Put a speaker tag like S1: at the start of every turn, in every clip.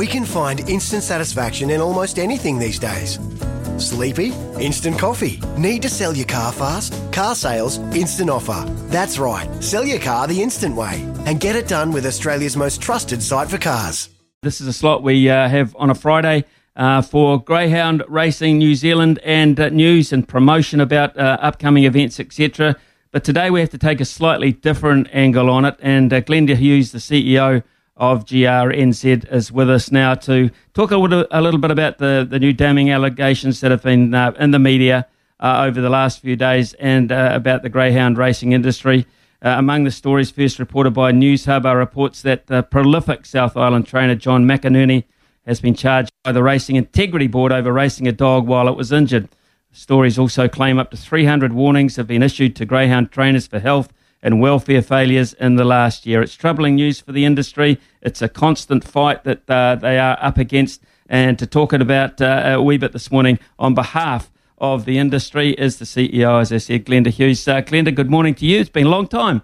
S1: We can find instant satisfaction in almost anything these days. Sleepy? Instant coffee. Need to sell your car fast? Car sales, instant offer. That's right, sell your car the instant way and get it done with Australia's most trusted site for cars.
S2: This is a slot we uh, have on a Friday uh, for Greyhound Racing New Zealand and uh, news and promotion about uh, upcoming events, etc. But today we have to take a slightly different angle on it, and uh, Glenda Hughes, the CEO of GRNZ is with us now to talk a little, a little bit about the, the new damning allegations that have been uh, in the media uh, over the last few days and uh, about the greyhound racing industry. Uh, among the stories first reported by Newshub are reports that the prolific South Island trainer John McInerney has been charged by the Racing Integrity Board over racing a dog while it was injured. Stories also claim up to 300 warnings have been issued to greyhound trainers for health and welfare failures in the last year. It's troubling news for the industry. It's a constant fight that uh, they are up against. And to talk it about uh, a wee bit this morning on behalf of the industry is the CEO, as I said, Glenda Hughes. Uh, Glenda, good morning to you. It's been a long time.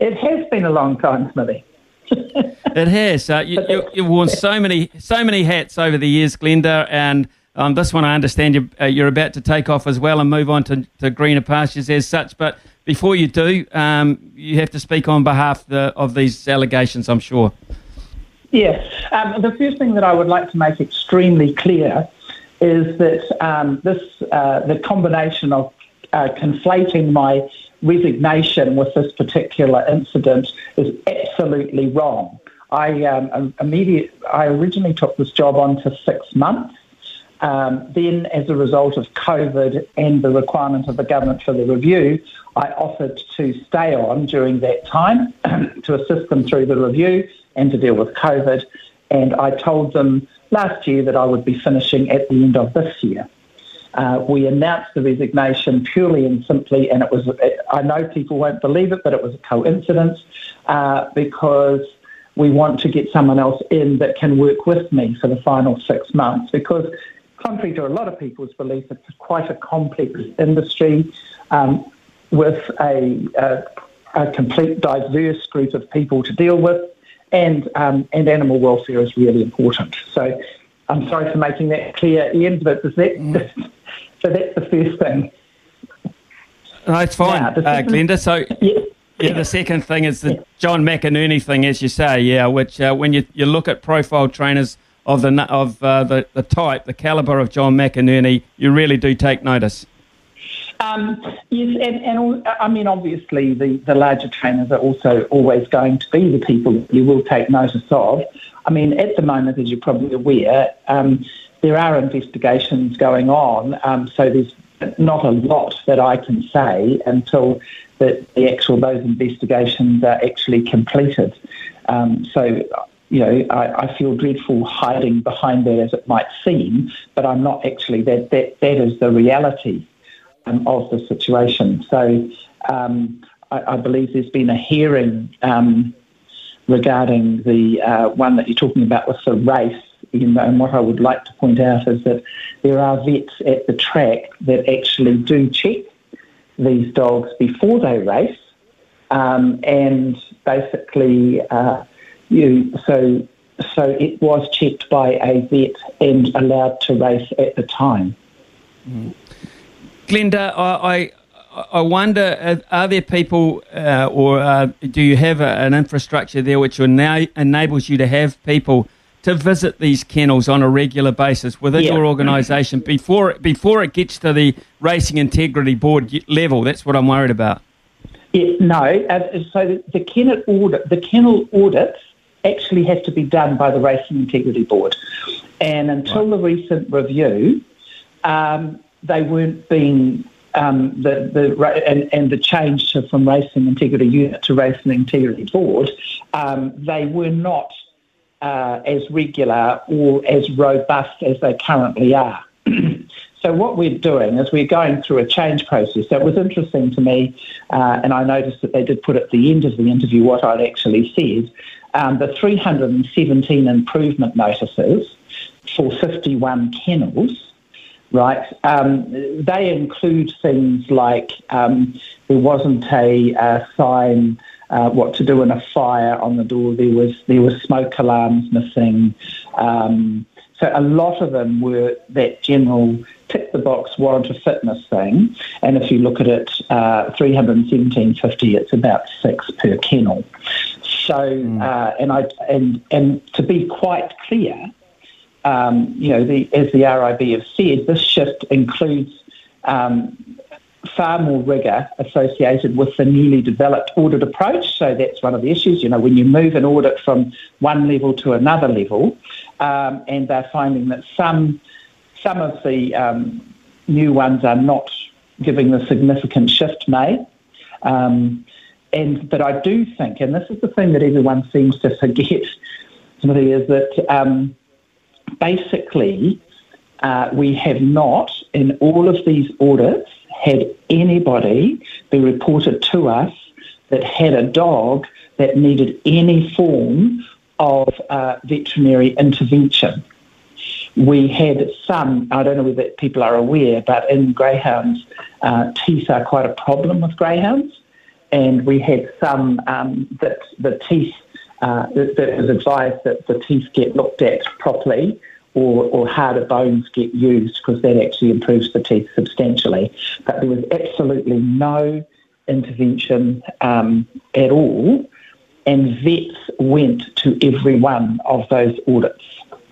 S3: It has been a long time, Smithy.
S2: it has. Uh, you, you, you've worn so many, so many hats over the years, Glenda, and um, this one I understand you, uh, you're about to take off as well and move on to, to greener pastures as such. But before you do, um, you have to speak on behalf the, of these allegations, I'm sure.
S3: Yes. Um, the first thing that I would like to make extremely clear is that um, this, uh, the combination of uh, conflating my resignation with this particular incident is absolutely wrong. I um, immediate, I originally took this job on for six months. Um, then, as a result of COVID and the requirement of the government for the review, I offered to stay on during that time to assist them through the review and to deal with COVID. And I told them last year that I would be finishing at the end of this year. Uh, we announced the resignation purely and simply, and it was, I know people won't believe it, but it was a coincidence uh, because we want to get someone else in that can work with me for the final six months because contrary to a lot of people's belief, it's quite a complex industry um, with a, a, a, complete diverse group of people to deal with, and um, and animal welfare is really important. So I'm sorry for making that clear, Ian, but that, mm. so that's the first thing.
S2: No, it's fine, now, uh, Glenda. So. Yeah. Yeah, the second thing is the John McInerney thing, as you say, yeah, which uh, when you, you look at profile trainers of the of uh, the, the type, the caliber of John McInerney, you really do take notice.
S3: Um, yes, and, and, I mean, obviously, the, the larger trainers are also always going to be the people that you will take notice of. I mean, at the moment, as you're probably aware, um, there are investigations going on, um, so there's not a lot that I can say until the, the actual those investigations are actually completed. Um, so you know, I, I, feel dreadful hiding behind that as it might seem, but I'm not actually. That that that is the reality um, of the situation. So um, I, I, believe there's been a hearing um, regarding the uh, one that you're talking about with the race. You know, and what I would like to point out is that there are vets at the track that actually do check these dogs before they race, um, and basically. Uh, you. So, so it was checked by a vet and allowed to race at the time.
S2: Mm. Glenda, I, I, I wonder, are there people uh, or uh, do you have a, an infrastructure there which now enables you to have people to visit these kennels on a regular basis within yeah. your organisation before, before it gets to the Racing Integrity Board level? That's what I'm worried about.
S3: Yeah, no, uh, so the, the kennel audit, the kennel audits actually has to be done by the Racing Integrity Board. And until right. the recent review, um, they weren't being um, the the and, and the change to, from Racing Integrity Unit to Racing Integrity Board, um, they were not uh, as regular or as robust as they currently are. so what we're doing is we're going through a change process. It was interesting to me, uh, and I noticed that they did put at the end of the interview what I'd actually said. Um, the 317 improvement notices for 51 kennels, right? Um, they include things like um, there wasn't a, a sign uh, what to do in a fire on the door. There was there were smoke alarms missing. Um, so a lot of them were that general tick the box warrant of fitness thing. And if you look at it, uh, 317.50, it's about six per kennel. So mm. uh, and I and and to be quite clear, um, you know, the, as the RIB have said, this shift includes um, far more rigour associated with the newly developed audit approach. So that's one of the issues. You know, when you move an audit from one level to another level, um, and they're finding that some some of the um, new ones are not giving the significant shift made. Um, and but I do think, and this is the thing that everyone seems to forget, is that um, basically uh, we have not in all of these audits had anybody be reported to us that had a dog that needed any form of uh, veterinary intervention. We had some, I don't know whether people are aware, but in greyhounds, uh, teeth are quite a problem with greyhounds. And we had some um, that the teeth, uh, that was advised that the teeth get looked at properly or, or harder bones get used because that actually improves the teeth substantially. But there was absolutely no intervention um, at all, and vets went to every one of those audits.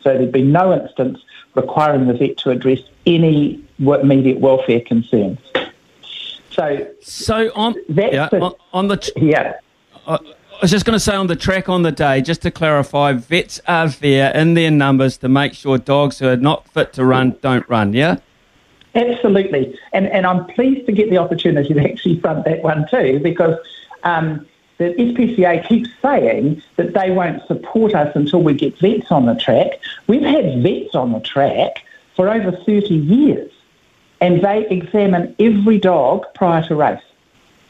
S3: So there'd be no instance requiring the vet to address any immediate welfare concerns. So,
S2: so on, yeah, on, on the
S3: yeah.
S2: Uh, I was just going to say on the track on the day, just to clarify, vets are there in their numbers to make sure dogs who are not fit to run don't run, yeah?
S3: Absolutely. And, and I'm pleased to get the opportunity to actually front that one too, because um, the SPCA keeps saying that they won't support us until we get vets on the track. We've had vets on the track for over 30 years, and they examine every dog prior to race.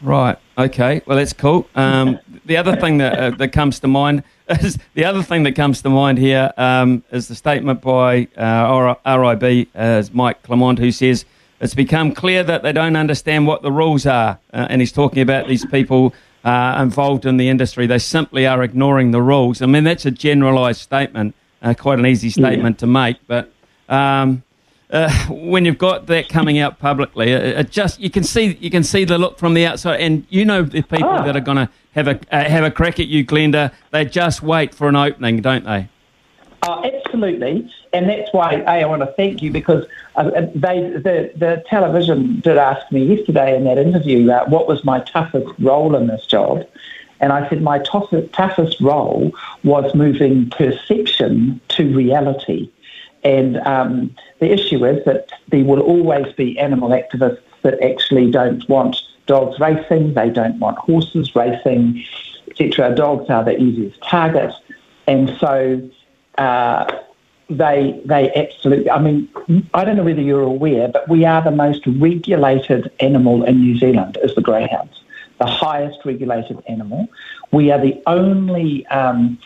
S2: Right. Okay. Well, that's cool. Um, the other thing that uh, that comes to mind is the other thing that comes to mind here um, is the statement by uh, RIB, as Mike Clement, who says it's become clear that they don't understand what the rules are, uh, and he's talking about these people uh, involved in the industry. They simply are ignoring the rules. I mean, that's a generalised statement, uh, quite an easy statement yeah. to make, but. Um, uh, when you've got that coming out publicly, it, it, just you can see you can see the look from the outside, and you know the people oh. that are going to have a uh, have a crack at you, Glenda. They just wait for an opening, don't they?
S3: Oh, absolutely, and that's why a, I want to thank you because uh, they the the television did ask me yesterday in that interview uh, what was my toughest role in this job, and I said my toughest, toughest role was moving perception to reality. And um, the issue is that there will always be animal activists that actually don't want dogs racing, they don't want horses racing, etc. Dogs are the easiest target. And so uh, they, they absolutely, I mean, I don't know whether you're aware, but we are the most regulated animal in New Zealand is the greyhounds, the highest regulated animal. We are the only um,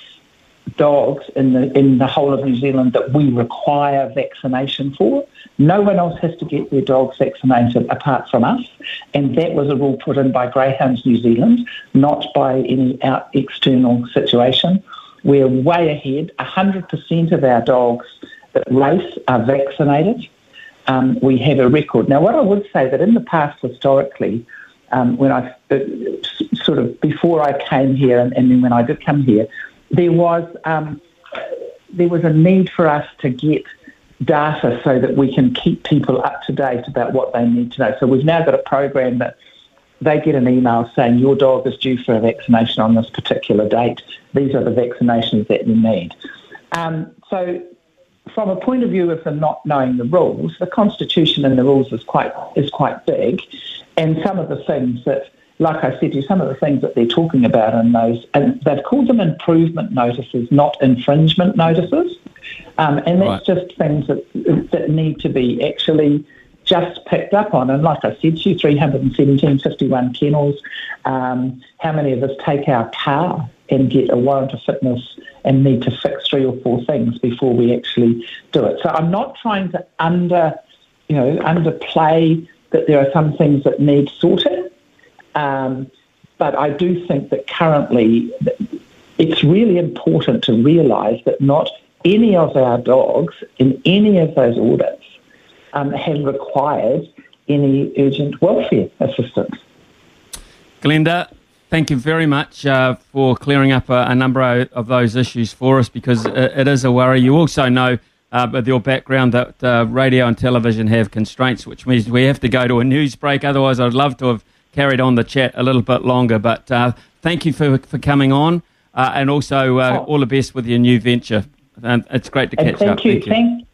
S3: dogs in the in the whole of New Zealand that we require vaccination for. No one else has to get their dogs vaccinated apart from us, and that was a rule put in by Greyhounds New Zealand, not by any out external situation. We're way ahead. 100% of our dogs that race are vaccinated. Um, we have a record. Now, what I would say that in the past, historically, um, when I uh, sort of before I came here and, and then when I did come here, there was um, there was a need for us to get data so that we can keep people up to date about what they need to know. So we've now got a program that they get an email saying your dog is due for a vaccination on this particular date. These are the vaccinations that you need. Um, so from a point of view of them not knowing the rules, the constitution and the rules is quite is quite big, and some of the things that like I said to you, some of the things that they're talking about in those, and they've called them improvement notices, not infringement notices. Um, and that's right. just things that, that need to be actually just picked up on. And like I said to you, 317, 51 kennels. Um, how many of us take our car and get a warrant of fitness and need to fix three or four things before we actually do it? So I'm not trying to under, you know, underplay that there are some things that need sorting. Um, but I do think that currently it's really important to realise that not any of our dogs in any of those audits um, have required any urgent welfare assistance.
S2: Glenda, thank you very much uh, for clearing up a, a, number of those issues for us because it, it is a worry. You also know uh, with your background that uh, radio and television have constraints, which means we have to go to a news break. Otherwise, I'd love to have carried on the chat a little bit longer. But uh, thank you for, for coming on uh, and also uh, oh. all the best with your new venture. And it's great to catch
S3: thank
S2: up.
S3: You. Thank you. Thank,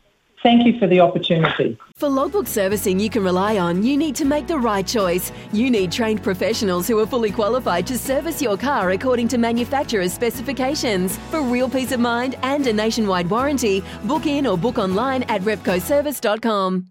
S3: thank you for the opportunity.
S4: For logbook servicing you can rely on, you need to make the right choice. You need trained professionals who are fully qualified to service your car according to manufacturer's specifications. For real peace of mind and a nationwide warranty, book in or book online at repcoservice.com.